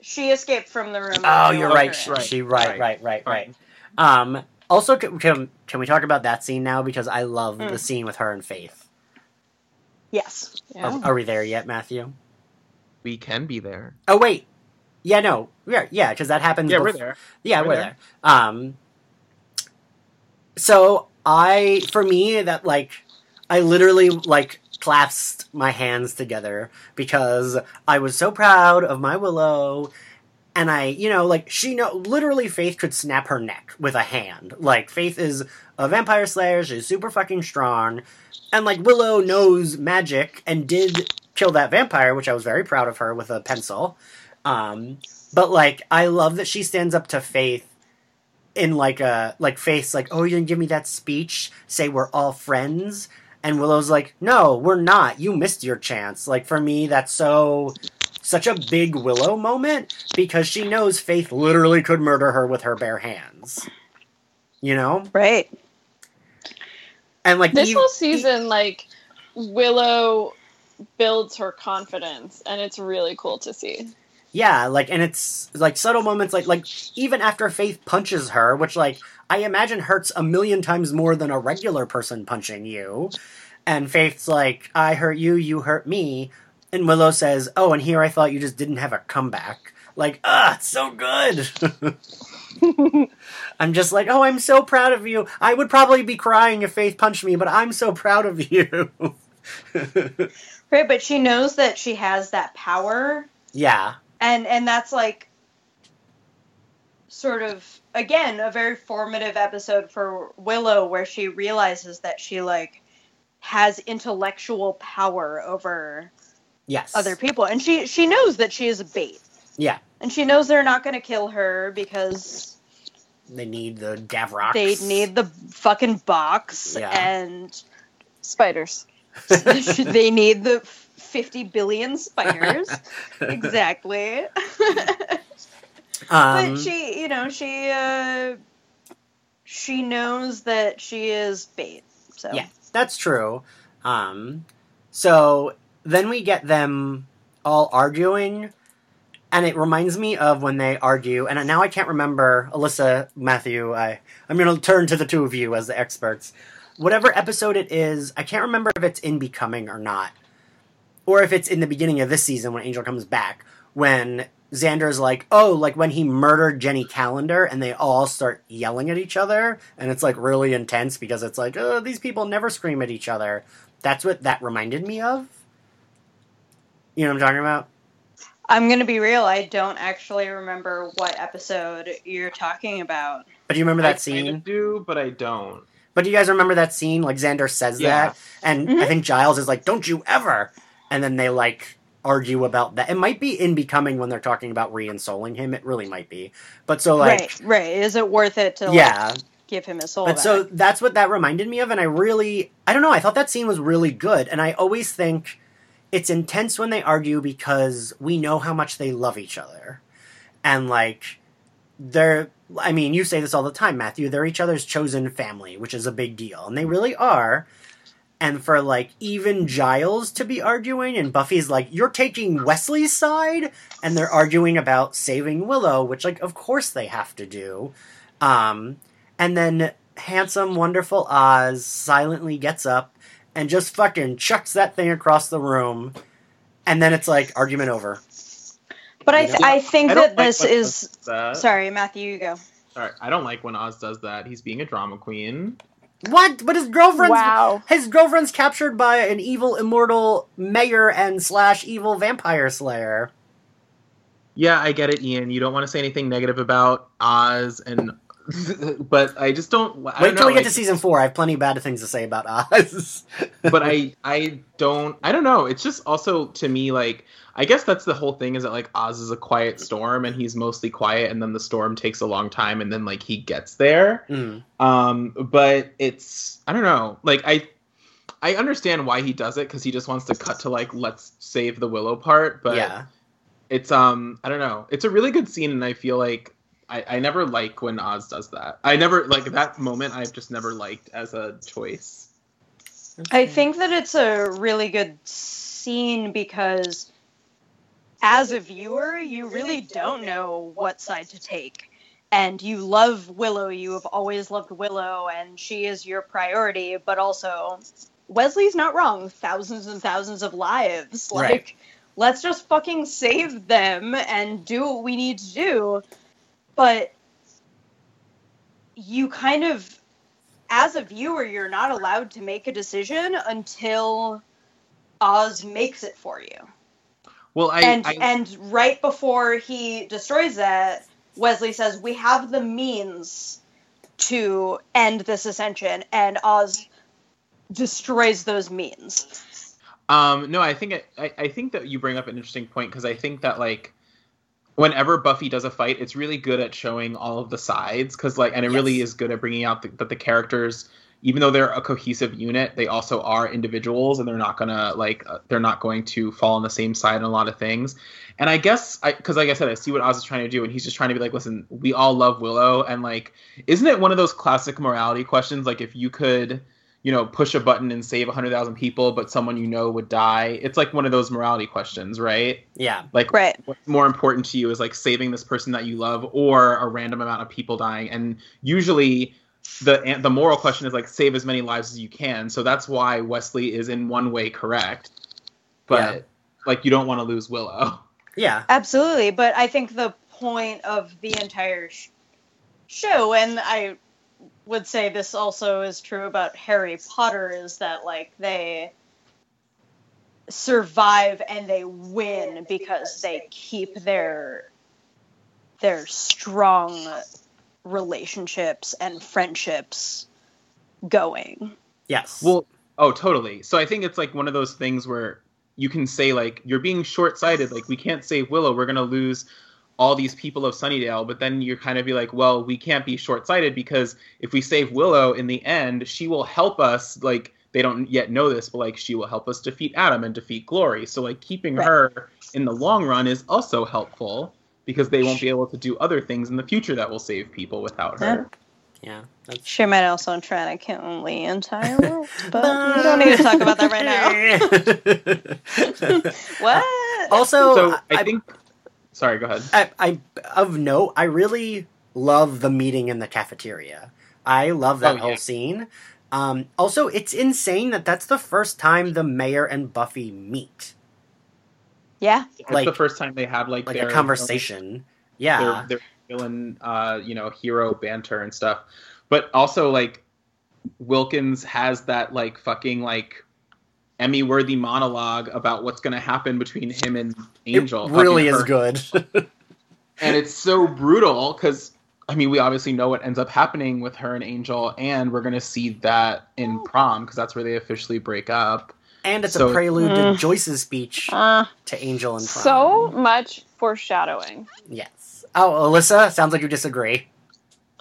She escaped from the room. Oh, you're right. She. Right, she right, right, right, right, right. Um. Also, can, can can we talk about that scene now? Because I love Mm. the scene with her and Faith. Yes. Are, are we there yet, Mathew? we can be there. Oh wait. Yeah, no. Yeah, yeah, because that happens. Yeah, we're there. Yeah, We're we're, there. there. Um. So I, for me, that like, I literally like clasped my hands together because I was so proud of my Willow. And I, you know, like she know literally Faith could snap her neck with a hand. Like Faith is a vampire slayer, she's super fucking strong. And like Willow knows magic and did kill that vampire, which I was very proud of her with a pencil. Um, but like I love that she stands up to Faith in like a like Faith's like, oh, you didn't give me that speech. Say we're all friends, And Willow's like, "No, we're not. You missed your chance." Like for me, that's so such a big Willow moment because she knows Faith literally could murder her with her bare hands. You know? Right. And like This whole season, like Willow builds her confidence, and it's really cool to see. Yeah, like and it's like subtle moments like like even after Faith punches her, which like I imagine hurts a million times more than a regular person punching you. And Faith's like, I hurt you, you hurt me. And Willow says, Oh, and here I thought you just didn't have a comeback. Like, ah, it's so good. I'm just like, oh, I'm so proud of you. I would probably be crying if Faith punched me, but I'm so proud of you. Right, but she knows that she has that power yeah. and and that's like sort of again a very formative episode for Willow where she realizes that she like has intellectual power over Yes. other people and she she knows that she is a bait Yeah. and she knows they're not going to kill her because They need the Gavrox. they need the fucking box Yeah. and Spiders. they need the 50 billion spiders exactly Um, but she you know she uh she knows that she is bait so Yeah, that's true. Um, so then we get them all arguing, and it reminds me of when they argue. And now I can't remember, Alyssa, Mathew. I I'm going to turn to the two of you as the experts. Whatever episode it is, I can't remember if it's in Becoming or not, or if it's in the beginning of this season when Angel comes back. When Xander's like, oh, like when he murdered Jenny Calendar, and they all start yelling at each other, and it's like really intense because it's like, oh, these people never scream at each other. That's what that reminded me of. You know what I'm talking about? I'm gonna be real i don't actually remember what episode you're talking about But do you remember that kinda scene? do, but I don't. But do you guys remember that scene? Like Xander says Yeah. that, and I Mhm. think Giles is like, "Don't you ever!" And then they like argue about that. It might be in Becoming when they're talking about reinstalling him. It really might be. But so like, right right is it worth it to yeah. like give him his soul But back? so that's what that reminded me of, and I really, I don't know, I thought that scene was really good, and I always think it's intense when they argue because we know how much they love each other, and like they're, I mean, you say this all the time, Mathew. They're each other's chosen family, which is a big deal, and they really are. And for like even Giles to be arguing, and Buffy's like, "You're taking Wesley's side," and they're arguing about saving Willow, which like of course they have to do. Um, and then handsome, wonderful Oz silently gets up and just fucking chucks that thing across the room. And then it's like argument over. but i th- i think I that like this is. That. sorry mathew you go Sorry, I don't like when Oz does that. He's being a drama queen. What? But his girlfriend's Wow. his girlfriend's captured by an evil immortal mayor and slash evil vampire slayer. Yeah, I get it, Ian. You don't want to say anything negative about Oz, and but I just don't. I Wait don't till know, we get like- to season four. I have plenty of bad things to say about Oz. but I I don't I don't know. It's just also to me like I guess that's the whole thing is that like Oz is a quiet storm and he's mostly quiet and then the storm takes a long time and then like he gets there. Mm. Um but it's I don't know. Like I I understand why he does it cuz he just wants to cut to like let's save the Willow part, but yeah. it's um I don't know. It's a really good scene and I feel like I, I never like when Oz does that. I never like that moment I've just never liked as a choice. I think that it's a really good scene because as a viewer, you really don't know what side to take. And you love Willow, you have always loved Willow, and she is your priority, but also Wesley's not wrong. Thousands and thousands of lives. Like, Right. let's just fucking save them and do what we need to do. But you kind of as a viewer, you're not allowed to make a decision until Oz makes it for you. Well, I and I, and right before he destroys that, Wesley says, "We have the means to end this ascension," and Oz destroys those means. Um, no, I think it, I, I think that you bring up an interesting point because I think that like whenever Buffy does a fight, it's really good at showing all of the sides because like, and it really is good at bringing out the, that the characters even though they're a cohesive unit, they also are individuals, and they're not gonna like uh, they're not going to fall on the same side in a lot of things. And I guess because like I said, I see what Oz is trying to do, and he's just trying to be like, listen, we all love Willow, and like, isn't it one of those classic morality questions? Like, if you could, you know, push a button and save hundred thousand people, but someone you know would die, it's like one of those morality questions, right? Yeah. Like, Right. what's more important to you is like saving this person that you love or a random amount of people dying and usually the the moral question is like save as many lives as you can so that's why wesley is in one way correct but Yeah. like you don't want to lose willow Yeah. Absolutely, but I think the point of the entire sh- show, and I would say this also is true about Harry Potter, is that like they survive and they win because they keep their their strong relationships and friendships going. Yes. well oh totally so i think it's like one of those things where you can say like you're being short-sighted like we can't save willow we're going to lose all these people of sunnydale but then you're kind of be like well we can't be short-sighted because if we save willow in the end she will help us like they don't yet know this but like she will help us defeat adam and defeat glory so like keeping Right. her in the long run is also helpful because they won't be able to do other things in the future that will save people without her yeah. That's She might also try to kill the entire world, but we don't need to talk about that right now. What? also, so I, I, think sorry go ahead I, I of note, I really love the meeting in the cafeteria. I love that Oh, whole yeah. scene. Um, also, it's insane that that's the first time the mayor and Buffy meet, Yeah. It's Like- the first time they have like, like their a conversation. Yeah, their, their villain, uh, you know, hero banter and stuff. But also like Wilkins has that like fucking like Emmy worthy monologue about what's gonna happen between him and Angel. it really is her. good. and it's so brutal because I mean we obviously know what ends up happening with her and Angel, and we're gonna see that in prom because that's where they officially break up. and it's So- a prelude to Mm. Joyce's speech Uh, to Angel and prom. So much foreshadowing. yes. Oh, Alyssa, sounds like you disagree.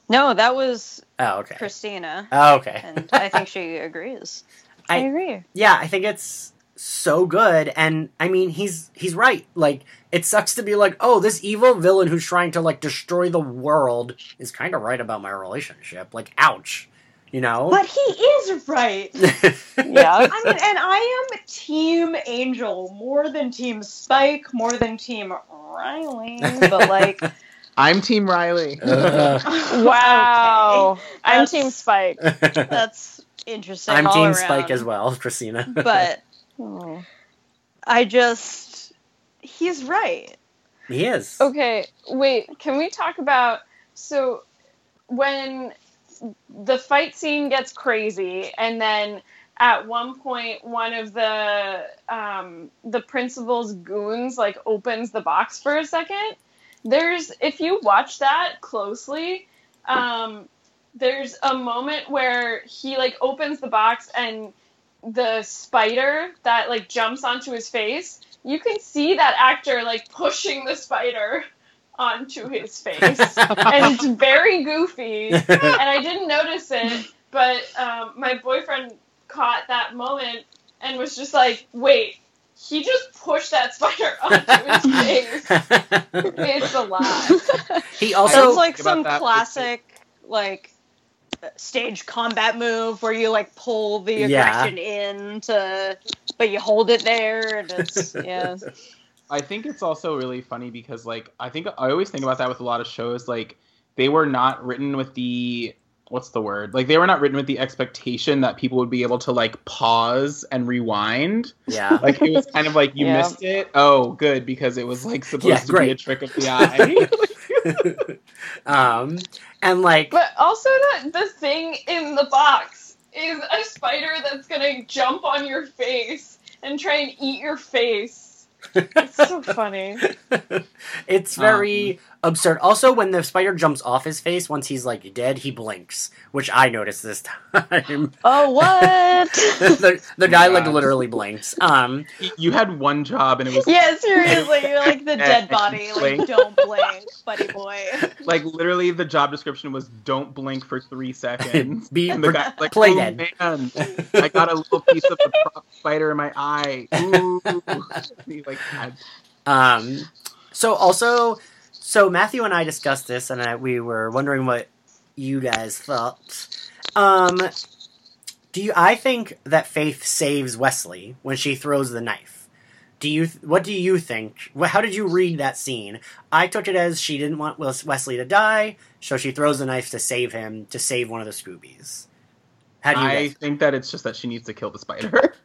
no, that was Oh, okay. Kristina, Oh, okay. and I think she agrees. I, I- agree. yeah, I think it's so good, and I mean, he's he's right. Like, it sucks to be like, oh, this evil villain who's trying to like destroy the world is kind of right about my relationship. Like, ouch, you know. But he is right. Yeah. I mean, and I am Team Angel more than Team Spike, more than Team Riley. But like, I'm Team Riley. Wow. okay. I'm That's- Team Spike. that's interesting. I'm all Team around. Spike as well, Kristina. But Oh. I just, he's right. he is. Okay, wait. Can we talk about so when the fight scene gets crazy, and then at one point one of the um, the principal's goons like opens the box for a second. There's if you watch that closely, um, there's a moment where he like opens the box and the spider that like jumps onto his face you can see that actor like pushing the spider onto his face. And it's very goofy. And i didn't notice it but um, my boyfriend caught that moment and was just like wait he just pushed that spider onto his face. It's a lot. He also That's also like some classic, like, stage combat move where you like pull the Yeah. aggression in to, but you hold it there, and it's yeah. I think it's also really funny because like I think I always think about that with a lot of shows like they were not written with the what's the word? Like they were not written with the expectation that people would be able to like pause and rewind. yeah. Like it was kind of like you Yeah. missed it. Oh, good because it was like supposed Yeah, to be a trick of the eye. um, and like, But also that the thing in the box is a spider that's gonna jump on your face and try and eat your face. It's so funny. it's very absurd. Also, when the spider jumps off his face once he's like dead, he blinks, which I noticed this time. Oh, what? the, the guy like literally blinks. Um, You had one job, and it was yeah, seriously, you're like the dead body. Like, don't blink, buddy boy. like literally the job description was "Don't blink for three seconds." be And the guy's like, play "Oh, dead. man, I got a little piece of the prop spider in my eye." Ooh, He, like had- Um, so also, so Mathew and I discussed this, and I, we were wondering what you guys thought. Um, do you? I think that Faith saves Wesley when she throws the knife. Do you? What do you think? How did you read that scene? I took it as she didn't want Wesley to die, so she throws the knife to save him, to save one of the Scoobies. How do you? I guys? think that it's just that she needs to kill the spider.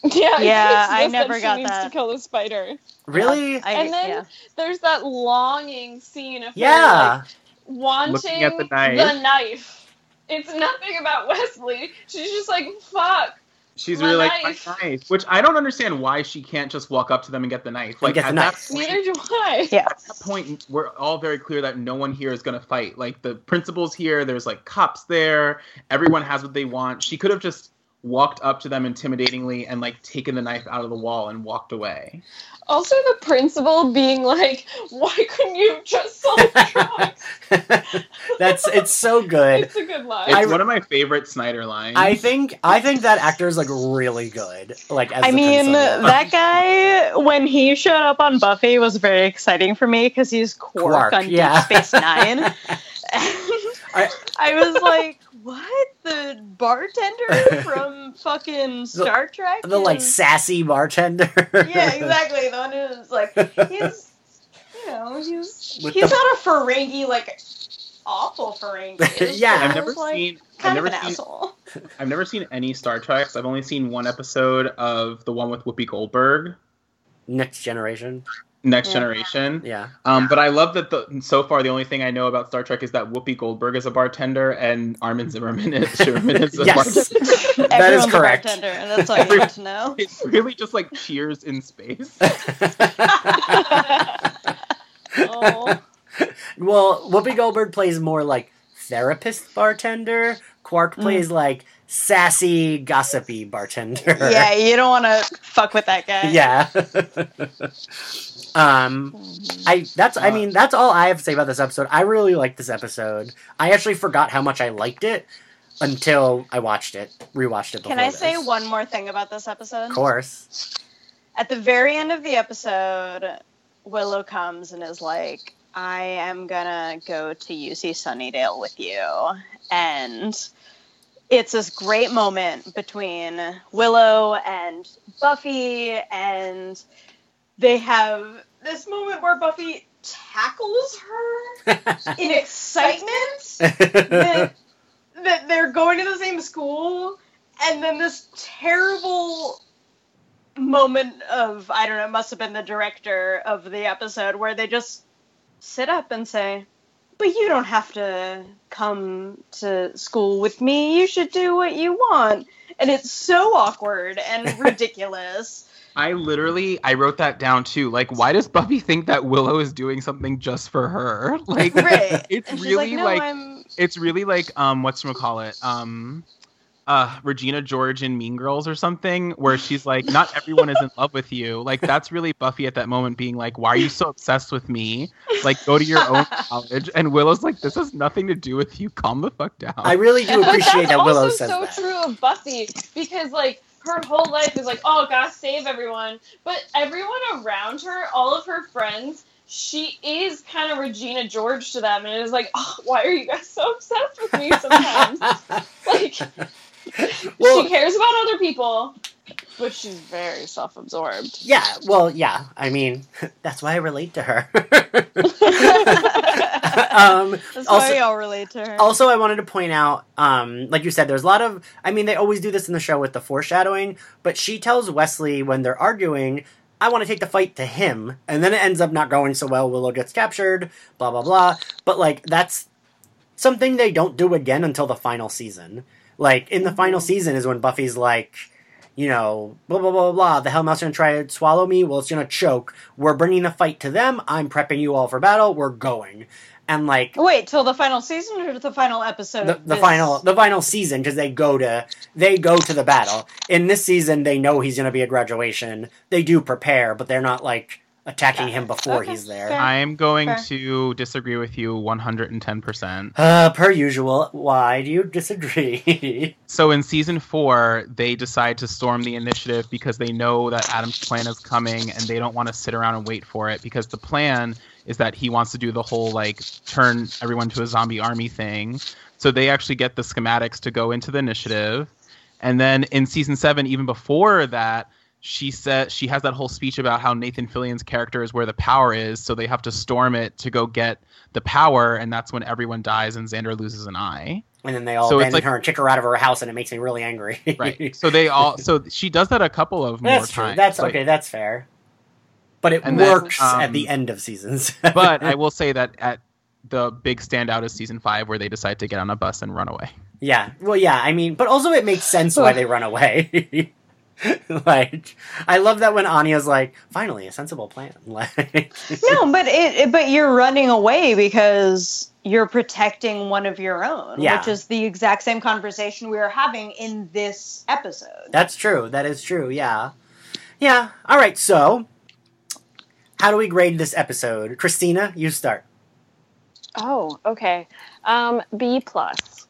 Yeah, Yeah, I just never that got she needs that. to kill the spider. Really? I, And then- yeah. There's that longing scene of her, like, wanting at the knife. the knife. It's nothing about Wesley. She's just like, fuck. She's My really like my knife, which I don't understand why she can't just walk up to them and get the knife. Like get the at knife. that point, Neither do I. Yeah. at that point, we're all very clear that no one here is going to fight. Like the principal's here. There's like cops there. Everyone has what they want. She could have just walked up to them intimidatingly and like taken the knife out of the wall and walked away. Also, the principal being like, why couldn't you just sold drugs? That's it's so good. It's a good line. It's I- one of my favorite Snyder lines. I think I think that actor is like really good. Like as I mean, principal. that guy when he showed up on Buffy was very exciting for me because he's Quark, Quark, on yeah. Deep Space Nine. I- I was like, "What? The bartender from fucking Star Trek?" the like sassy bartender. yeah, exactly. The one who's like, he's, you know, he's With he's the- not a Ferengi like awful Ferengi. Yeah. I've never like, seen. I've kind of never an seen. asshole. I've never seen any Star Treks. I've only seen one episode of the one with Whoopi Goldberg, Next generation. Next Yeah. Generation. Yeah. Um, but I love that the so far the only thing I know about Star Trek is that Whoopi Goldberg is a bartender and Armin Shimerman is, Zimmerman is a Yes. bartender. That is Everyone's a correct. bartender, and that's all you need to know. It's really just like Cheers in space. oh. well, Whoopi Goldberg plays more like therapist bartender. Quark Mm. plays like sassy, gossipy bartender. yeah, you don't want to fuck with that guy. Yeah. Um, I that's I mean that's all I have to say about this episode. I really liked this episode. I actually forgot how much I liked it until I watched it, rewatched it. Can I say one more thing about this episode? Of course. At the very end of the episode, Willow comes and is like, I am gonna go to UC Sunnydale with you. And it's this great moment between Willow and Buffy, and they have this moment where Buffy tackles her in excitement that, that they're going to the same school, and then this terrible moment of I don't know, it must have been the director of the episode where they just sit up and say, "But you don't have to come to school with me. You should do what you want." And it's so awkward and ridiculous. I literally I wrote that down too. Like, why does Buffy think that Willow is doing something just for her? Like, right. it's she's really like, no, like I'm it's really like um what's to call it um uh regina george in mean girls or something where she's like not everyone is in love with you like that's really buffy at that moment being like why are you so obsessed with me like go to your own college and willow's like this has nothing to do with you calm the fuck down I really do But appreciate that's that Willow also says so that. true of Buffy because like her whole life is like, oh, gotta save everyone. But everyone around her, all of her friends, she is kind of Regina George to them, and it is like, oh, why are you guys so obsessed with me sometimes? like, Well- she cares about other people, but she's very self-absorbed. Yeah, well, yeah. I mean, that's why I relate to her. um, That's Also- why we all relate to her. also, I wanted to point out, um, like you said, there's a lot of. I mean, they always do this in the show with the foreshadowing, but she tells Wesley when they're arguing, "I want to take the fight to him," and then it ends up not going so well. Willow gets captured, blah blah blah. But like that's something they don't do again until the final season. Like in the final season is when Buffy's like, you know, blah blah blah blah. The Hellmouth's gonna try to swallow me. Well, it's gonna choke. We're bringing the fight to them. I'm prepping you all for battle. We're going. And like Wait till the final season or the final episode? the, of the final the final season because they go to they go to the battle in this season they know he's going to be at graduation they do prepare but they're not like attacking him before Okay, he's there fair. I am going Fair. to disagree with you 110%. uh, per usual why do you disagree So in season four, they decide to storm the initiative because they know that Adam's plan is coming and they don't want to sit around and wait for it because the plan is that he wants to do the whole like turn everyone to a zombie army thing. So they actually get the schematics to go into the initiative. And then in season seven, even before that, she said she has that whole speech about how Nathan Fillion's character is where the power is, so they have to storm it to go get the power, and that's when everyone dies and Xander loses an eye. and then they all So abandon like- her and kick her out of her house and it makes me really angry right so they all so she does that a couple of more that's true times that's like- okay that's fair but it And then, works at um, the end of seasons but i will say that at the big standout is season five where they decide to get on a bus and run away Yeah, well, yeah. I mean, but also it makes sense why they run away. like, I love that when Anya's like, "Finally, a sensible plan." Like, No, but it, it- but you're running away because you're protecting one of your own, Yeah. which is the exact same conversation we are having in this episode. that's true. That is true. Yeah, yeah. All right. So, how do we grade this episode? Kristina, you start. Oh, okay. Um, B plus.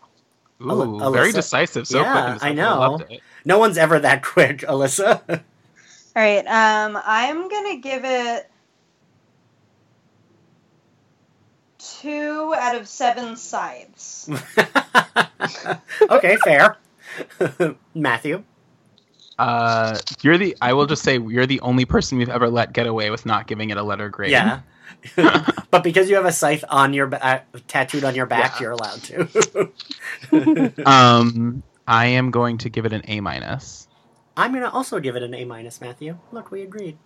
Ooh, Al- very decisive so Yeah, quick in this I know. loved it. No one's ever that quick, Alyssa. All right, um, I'm gonna give it two out of seven scythes. okay, fair. Mathew. Uh, you're the. I will just say you're the only person we've ever let get away with not giving it a letter grade. Yeah. but because you have a scythe on your back, tattooed on your back, Yeah. you're allowed to. um, I am going to give it an A minus. I'm gonna also give it an A minus, Mathew. Look, we agreed.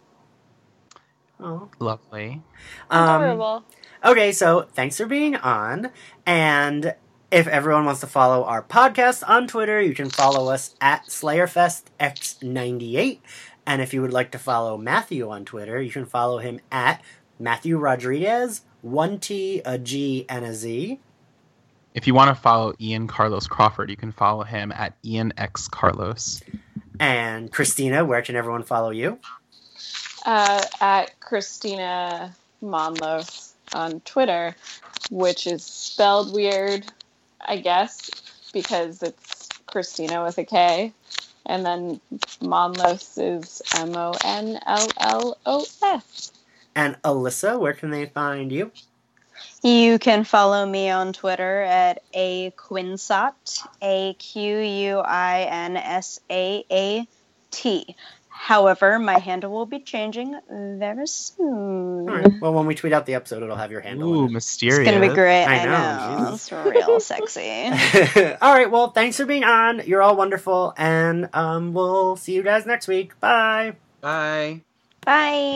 Oh. Lovely. Um, Adorable. okay, so thanks for being on. And if everyone wants to follow our podcast on Twitter, you can follow us at SlayerFestX98. And if you would like to follow Mathew on Twitter, you can follow him at Mathew Rodriguez, one T, a G, and a Z. If you want to follow Ian Carlos Crawford, you can follow him at Ian X Carlos. And Kristina, where can everyone follow you? Uh, at Kristina Monllos on Twitter, which is spelled weird, I guess, because it's Kristina with a K. And then Monllos is M O N L L O S. And Alyssa, where can they find you? You can follow me on Twitter at a quinsat, a q u i n s a a t. However, my handle will be changing very soon. All right. Well, when we tweet out the episode, it'll have your handle. Ooh, in mysterious. It's gonna be great. I I, know, know. It's real sexy. all right. Well, thanks for being on. You're all wonderful, and um, we'll see you guys next week. Bye. Bye. Bye.